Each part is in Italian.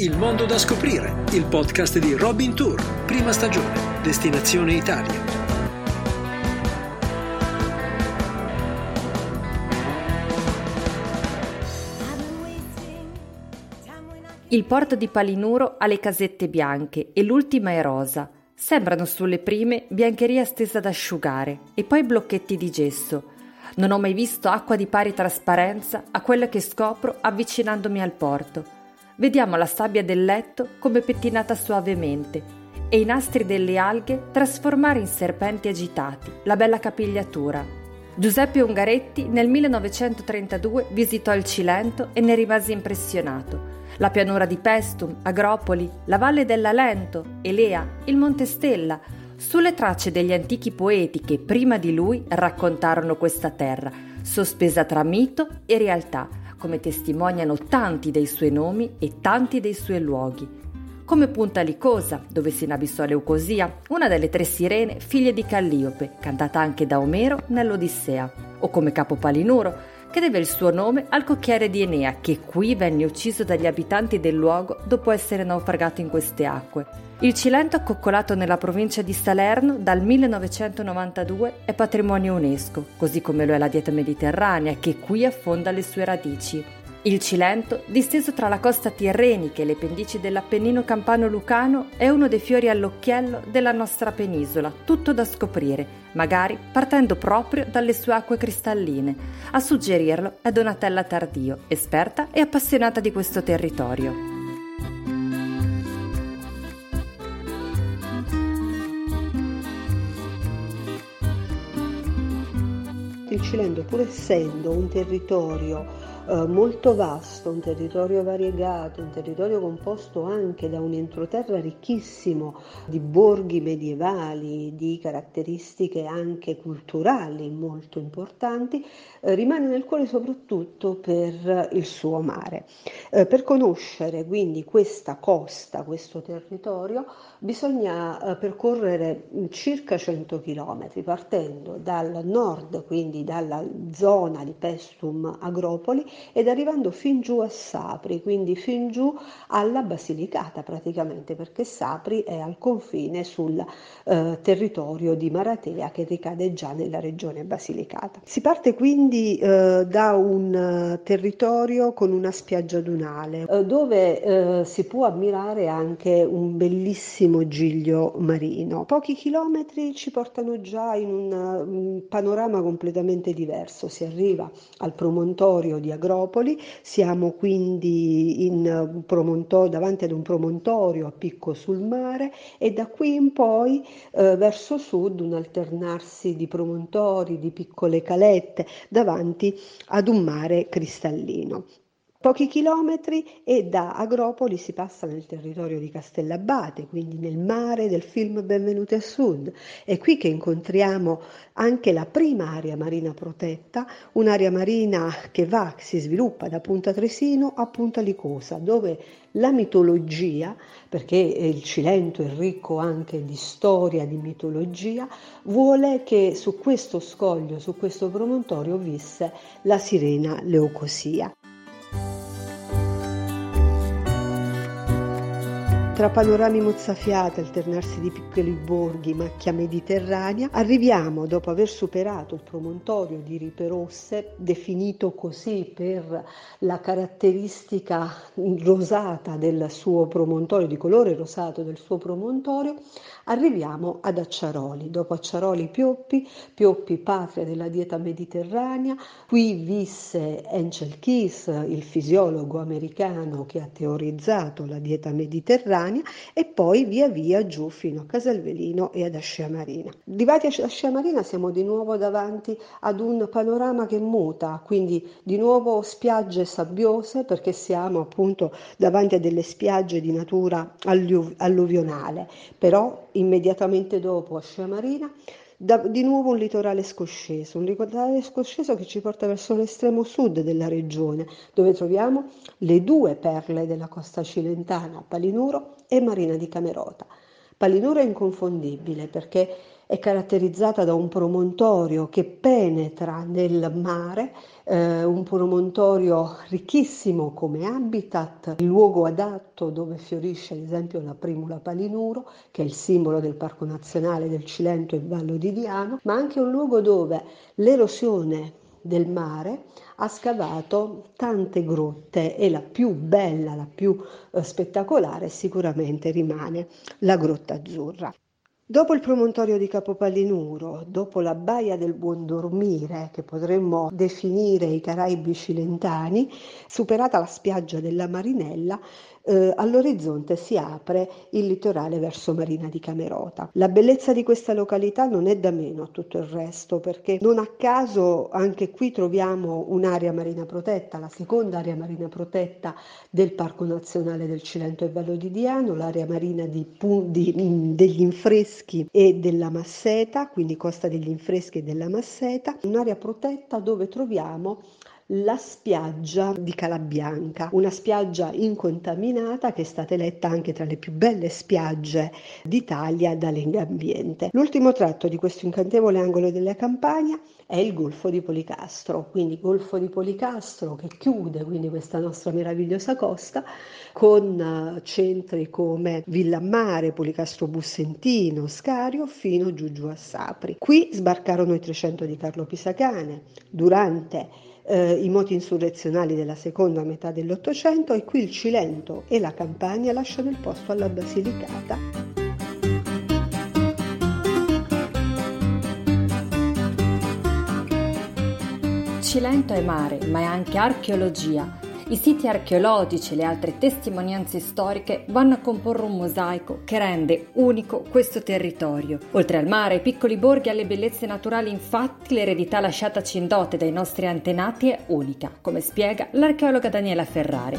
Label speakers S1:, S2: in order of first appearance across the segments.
S1: Il mondo da scoprire, il podcast di Robin Tour, prima stagione, destinazione Italia.
S2: Il porto di Palinuro ha le casette bianche e l'ultima è rosa. Sembrano sulle prime biancheria stesa ad asciugare e poi blocchetti di gesso. Non ho mai visto acqua di pari trasparenza a quella che scopro avvicinandomi al porto. Vediamo la sabbia del letto come pettinata suavemente e i nastri delle alghe trasformare in serpenti agitati la bella capigliatura. Giuseppe Ungaretti nel 1932 visitò il Cilento e ne rimase impressionato. La pianura di Pestum, Agropoli, la valle dell'Alento, Elea, il Monte Stella, sulle tracce degli antichi poeti che prima di lui raccontarono questa terra, sospesa tra mito e realtà, come testimoniano tanti dei suoi nomi e tanti dei suoi luoghi. Come Punta Licosa, dove si inabissò Leucosia, una delle tre sirene figlie di Calliope, cantata anche da Omero nell'Odissea, o come Capo Palinuro, che deve il suo nome al cocchiere di Enea, che qui venne ucciso dagli abitanti del luogo dopo essere naufragato in queste acque. Il Cilento, coccolato nella provincia di Salerno dal 1992, è patrimonio UNESCO, così come lo è la dieta mediterranea che qui affonda le sue radici. Il Cilento, disteso tra la costa tirrenica e le pendici dell'Appennino campano-lucano, è uno dei fiori all'occhiello della nostra penisola, tutto da scoprire, magari partendo proprio dalle sue acque cristalline. A suggerirlo è Donatella Tardio, esperta e appassionata di questo territorio.
S3: Cilento, pur essendo un territorio eh, molto vasto, un territorio variegato, un territorio composto anche da un entroterra ricchissimo di borghi medievali, di caratteristiche anche culturali molto importanti, eh, rimane nel cuore soprattutto per il suo mare. Eh, per conoscere quindi questa costa, questo territorio, bisogna eh, percorrere circa 100 km partendo dal nord, quindi dalla zona di Pestum Agropoli ed arrivando fin giù a Sapri, quindi fin giù alla Basilicata praticamente, perché Sapri è al confine sul eh, territorio di Maratea che ricade già nella regione Basilicata. Si parte quindi eh, da un uh, territorio con una spiaggia dunale, eh, dove eh, si può ammirare anche un bellissimo giglio marino. Pochi chilometri ci portano già in un, un panorama completamente diverso, si arriva al promontorio di Agro Agropoli, siamo quindi in promontorio, davanti ad un promontorio a picco sul mare e da qui in poi eh, verso sud un alternarsi di promontori, di piccole calette davanti ad un mare cristallino. Pochi chilometri e da Agropoli si passa nel territorio di Castellabate, quindi nel mare del film Benvenuti a Sud. È qui che incontriamo anche la prima area marina protetta, un'area marina che va, si sviluppa da Punta Tresino a Punta Licosa, dove la mitologia, perché il Cilento è ricco anche di storia, di mitologia, vuole che su questo scoglio, su questo promontorio visse la sirena Leucosia. Tra panorami mozzafiati, alternarsi di piccoli borghi, macchia mediterranea, arriviamo, dopo aver superato il promontorio di Ripe Rosse, definito così per la caratteristica rosata del suo promontorio, di colore rosato del suo promontorio, arriviamo ad Acciaroli. Dopo Acciaroli Pioppi, Pioppi patria della dieta mediterranea, qui visse Angel Keys, il fisiologo americano che ha teorizzato la dieta mediterranea, Catania e poi via via giù fino a Casalvelino e ad Ascea Marina. Arrivati a Ascea Marina siamo di nuovo davanti ad un panorama che muta, quindi di nuovo spiagge sabbiose perché siamo appunto davanti a delle spiagge di natura alluv- alluvionale, però immediatamente dopo Ascea Marina da, di nuovo un litorale scosceso, un litorale scosceso che ci porta verso l'estremo sud della regione, dove troviamo le due perle della costa cilentana, Palinuro e Marina di Camerota. Palinuro è inconfondibile perché è caratterizzata da un promontorio che penetra nel mare, eh, un promontorio ricchissimo come habitat, il luogo adatto dove fiorisce ad esempio la primula palinuro, che è il simbolo del Parco Nazionale del Cilento e Vallo di Diano, ma anche un luogo dove l'erosione del mare ha scavato tante grotte e la più bella, la più eh, spettacolare sicuramente rimane la Grotta Azzurra. Dopo il promontorio di Capopallinuro, dopo la baia del Buon Dormire, che potremmo definire i Caraibi cilentani, superata la spiaggia della Marinella, eh, all'orizzonte si apre il litorale verso Marina di Camerota. La bellezza di questa località non è da meno a tutto il resto perché non a caso anche qui troviamo un'area marina protetta, la seconda area marina protetta del Parco Nazionale del Cilento e Vallo di Diano, l'area marina di, di, degli Infreschi e della Masseta, quindi Costa degli Infreschi e della Masseta, un'area protetta dove troviamo la spiaggia di Calabianca, una spiaggia incontaminata che è stata eletta anche tra le più belle spiagge d'Italia da Lengambiente. L'ultimo tratto di questo incantevole angolo della campagna è il Golfo di Policastro, quindi Golfo di Policastro che chiude quindi questa nostra meravigliosa costa con eh, centri come Villammare, Policastro Bussentino, Scario fino giù giù a Sapri. Qui sbarcarono i 300 di Carlo Pisacane durante eh, i moti insurrezionali della seconda metà dell'Ottocento e qui il Cilento e la Campania lasciano il posto alla Basilicata.
S2: Cilento è mare, ma è anche archeologia i siti archeologici e le altre testimonianze storiche vanno a comporre un mosaico che rende unico questo territorio. Oltre al mare, ai piccoli borghi e alle bellezze naturali, infatti, l'eredità lasciataci in dote dai nostri antenati è unica, come spiega l'archeologa Daniela Ferrari.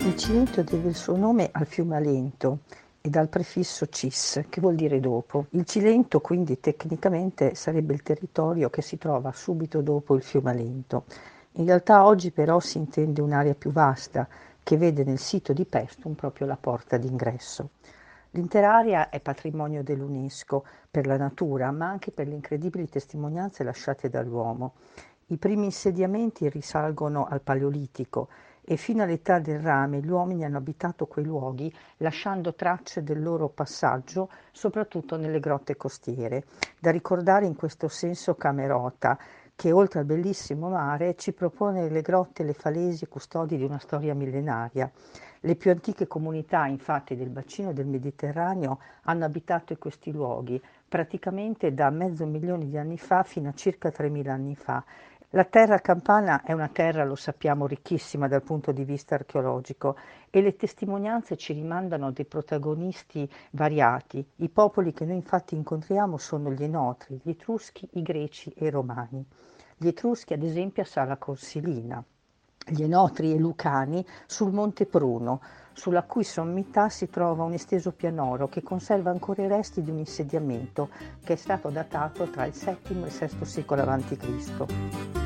S4: Il Cilento deve il suo nome al fiume Alento e dal prefisso cis, che vuol dire dopo. Il Cilento quindi tecnicamente sarebbe il territorio che si trova subito dopo il fiume Alento in realtà oggi però si intende un'area più vasta che vede nel sito di Pestum proprio la porta d'ingresso. L'intera area è patrimonio dell'UNESCO per la natura, ma anche per le incredibili testimonianze lasciate dall'uomo. I primi insediamenti risalgono al Paleolitico e fino all'età del rame gli uomini hanno abitato quei luoghi lasciando tracce del loro passaggio, soprattutto nelle grotte costiere. Da ricordare in questo senso Camerota, che oltre al bellissimo mare ci propone le grotte e le falesi custodi di una storia millenaria. Le più antiche comunità, infatti, del bacino del Mediterraneo hanno abitato questi luoghi, praticamente da mezzo milione di anni fa fino a circa 3.000 anni fa. La terra campana è una terra, lo sappiamo, ricchissima dal punto di vista archeologico e le testimonianze ci rimandano a dei protagonisti variati. I popoli che noi infatti incontriamo sono gli Enotri, gli Etruschi, i Greci e i Romani. Gli Etruschi, ad esempio, a Sala Corsilina, gli Enotri e Lucani sul Monte Pruno, sulla cui sommità si trova un esteso pianoro che conserva ancora i resti di un insediamento che è stato datato tra il VII e il VI secolo a.C.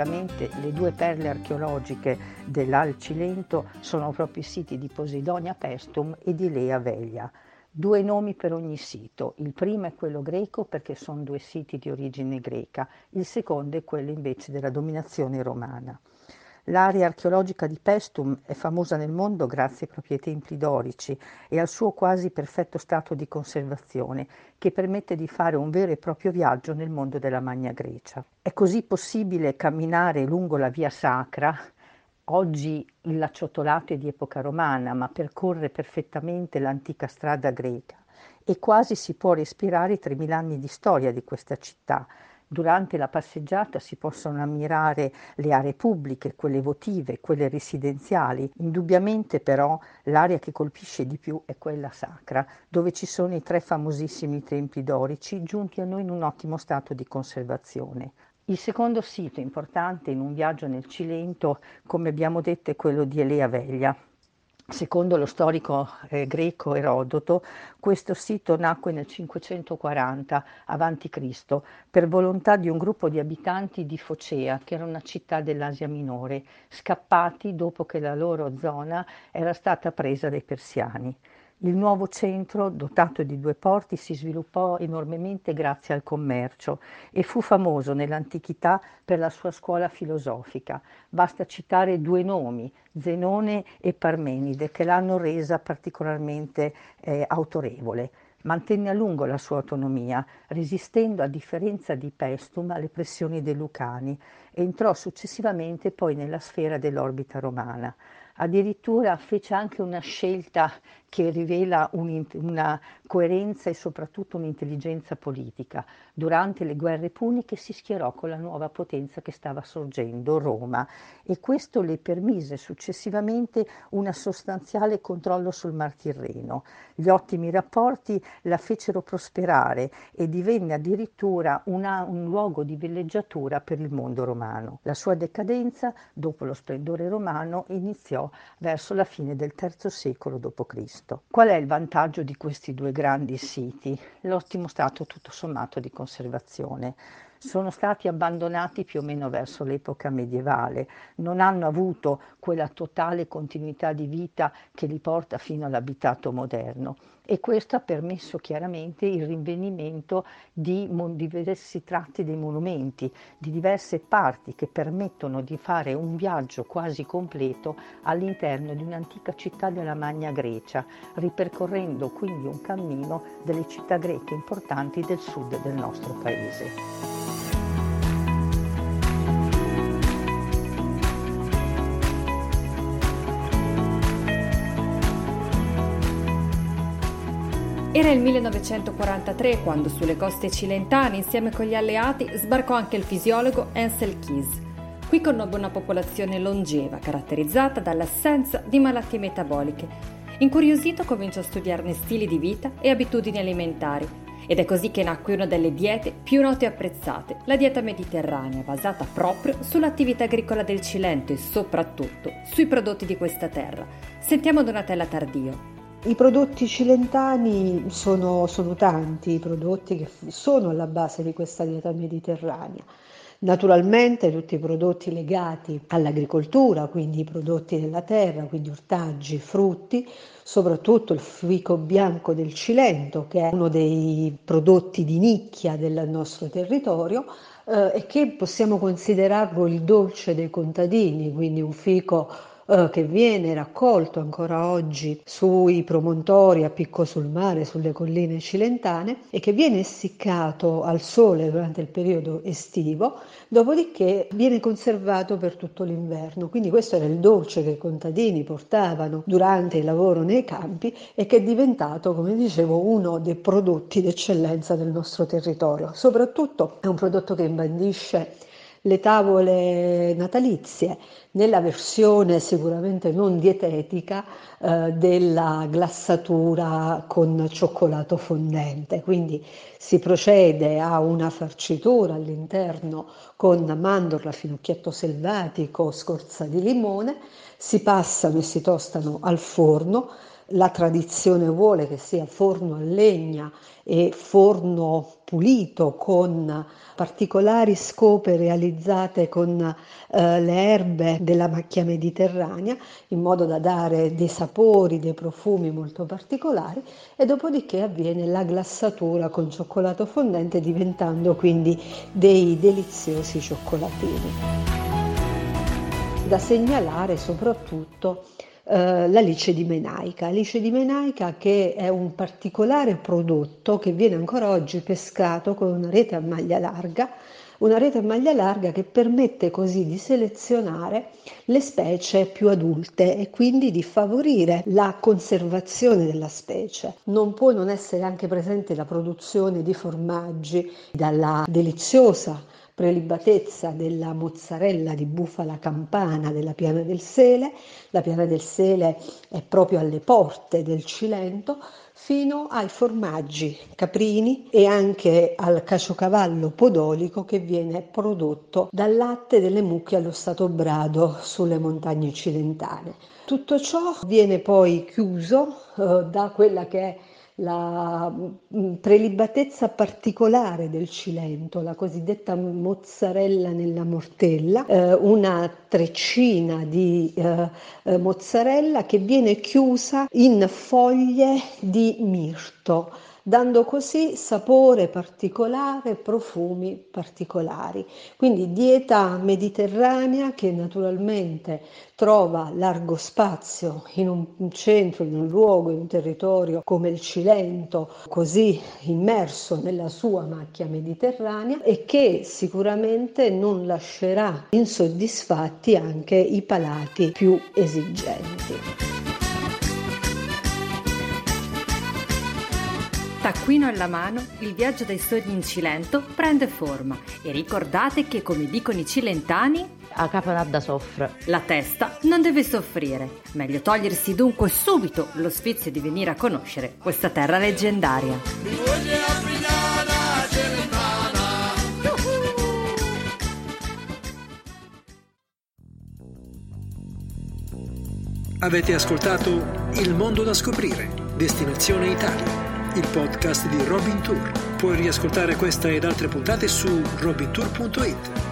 S4: sicuramente le due perle archeologiche dell'Al Cilento sono proprio i siti di Posidonia Pestum e di Lea Veglia. Due nomi per ogni sito, il primo è quello greco perché sono due siti di origine greca, il secondo è quello invece della dominazione romana. L'area archeologica di Pestum è famosa nel mondo grazie ai propri templi dorici e al suo quasi perfetto stato di conservazione, che permette di fare un vero e proprio viaggio nel mondo della Magna Grecia. È così possibile camminare lungo la via sacra, oggi il lacciottolato è di epoca romana, ma percorre perfettamente l'antica strada greca e quasi si può respirare i 3000 anni di storia di questa città, Durante la passeggiata si possono ammirare le aree pubbliche, quelle votive, quelle residenziali. Indubbiamente però l'area che colpisce di più è quella sacra, dove ci sono i tre famosissimi templi dorici giunti a noi in un ottimo stato di conservazione. Il secondo sito importante in un viaggio nel Cilento, come abbiamo detto, è quello di Elea Veglia. Secondo lo storico eh, greco Erodoto, questo sito nacque nel 540 a.C. per volontà di un gruppo di abitanti di Focea, che era una città dell'Asia Minore, scappati dopo che la loro zona era stata presa dai persiani. Il nuovo centro, dotato di due porti, si sviluppò enormemente grazie al commercio e fu famoso nell'antichità per la sua scuola filosofica. Basta citare due nomi, Zenone e Parmenide, che l'hanno resa particolarmente eh, autorevole. Mantenne a lungo la sua autonomia, resistendo a differenza di Pestum alle pressioni dei Lucani. Entrò successivamente poi nella sfera dell'orbita romana. Addirittura fece anche una scelta che rivela un, una coerenza e soprattutto un'intelligenza politica. Durante le guerre puniche si schierò con la nuova potenza che stava sorgendo, Roma, e questo le permise successivamente un sostanziale controllo sul Mar Tirreno. Gli ottimi rapporti la fecero prosperare e divenne addirittura una, un luogo di villeggiatura per il mondo romano. La sua decadenza, dopo lo splendore romano, iniziò verso la fine del III secolo d.C. Qual è il vantaggio di questi due grandi siti? L'ottimo stato tutto sommato di conservazione sono stati abbandonati più o meno verso l'epoca medievale, non hanno avuto quella totale continuità di vita che li porta fino all'abitato moderno e questo ha permesso chiaramente il rinvenimento di diversi tratti dei monumenti, di diverse parti che permettono di fare un viaggio quasi completo all'interno di un'antica città della Magna Grecia, ripercorrendo quindi un cammino delle città greche importanti del sud del nostro paese.
S2: Era il 1943 quando sulle coste cilentane, insieme con gli alleati, sbarcò anche il fisiologo Ansel Keys. Qui conobbe una popolazione longeva, caratterizzata dall'assenza di malattie metaboliche. Incuriosito cominciò a studiarne stili di vita e abitudini alimentari ed è così che nacque una delle diete più note e apprezzate, la dieta mediterranea, basata proprio sull'attività agricola del Cilento e soprattutto sui prodotti di questa terra. Sentiamo Donatella Tardio.
S3: I prodotti cilentani sono, sono tanti, i prodotti che sono alla base di questa dieta mediterranea. Naturalmente tutti i prodotti legati all'agricoltura, quindi i prodotti della terra, quindi ortaggi, frutti, soprattutto il fico bianco del Cilento, che è uno dei prodotti di nicchia del nostro territorio eh, e che possiamo considerarlo il dolce dei contadini, quindi un fico eh, che viene raccolto ancora oggi sui promontori a picco sul mare, sulle colline cilentane e che viene essiccato al sole durante il periodo estivo, dopodiché viene conservato per tutto l'inverno. Quindi questo era il dolce che i contadini portavano durante il lavoro nei campi e che è diventato, come dicevo, uno dei prodotti d'eccellenza del nostro territorio. Soprattutto è un prodotto che imbandisce le tavole natalizie nella versione sicuramente non dietetica eh, della glassatura con cioccolato fondente. Quindi si procede a una farcitura all'interno con mandorla, finocchietto selvatico, scorza di limone, si passano e si tostano al forno la tradizione vuole che sia forno a legna e forno pulito con particolari scope realizzate con eh, le erbe della macchia mediterranea in modo da dare dei sapori, dei profumi molto particolari e dopodiché avviene la glassatura con cioccolato fondente diventando quindi dei deliziosi cioccolatini. Da segnalare soprattutto eh, l'alice di menaica. Alice di menaica che è un particolare prodotto che viene ancora oggi pescato con una rete a maglia larga, una rete a maglia larga che permette così di selezionare le specie più adulte e quindi di favorire la conservazione della specie. Non può non essere anche presente la produzione di formaggi dalla deliziosa prelibatezza della mozzarella di bufala campana della Piana del Sele. La Piana del Sele è proprio alle porte del Cilento, fino ai formaggi caprini e anche al caciocavallo podolico che viene prodotto dal latte delle mucche allo stato brado sulle montagne cilentane. Tutto ciò viene poi chiuso eh, da quella che è la mm, prelibatezza particolare del Cilento, la cosiddetta mozzarella nella mortella, eh, una treccina di eh, eh, mozzarella che viene chiusa in foglie di mirto dando così sapore particolare, profumi particolari. Quindi dieta mediterranea che naturalmente trova largo spazio in un centro, in un luogo, in un territorio come il Cilento, così immerso nella sua macchia mediterranea e che sicuramente non lascerà insoddisfatti anche i palati più esigenti.
S2: Taccuino alla mano, il viaggio dai sogni in Cilento prende forma e ricordate che come dicono i cilentani
S5: a caponata soffre.
S2: La testa non deve soffrire. Meglio togliersi dunque subito lo sfizio di venire a conoscere questa terra leggendaria.
S1: Avete ascoltato Il mondo da scoprire, destinazione Italia il podcast di Robin Tour. Puoi riascoltare questa ed altre puntate su robintour.it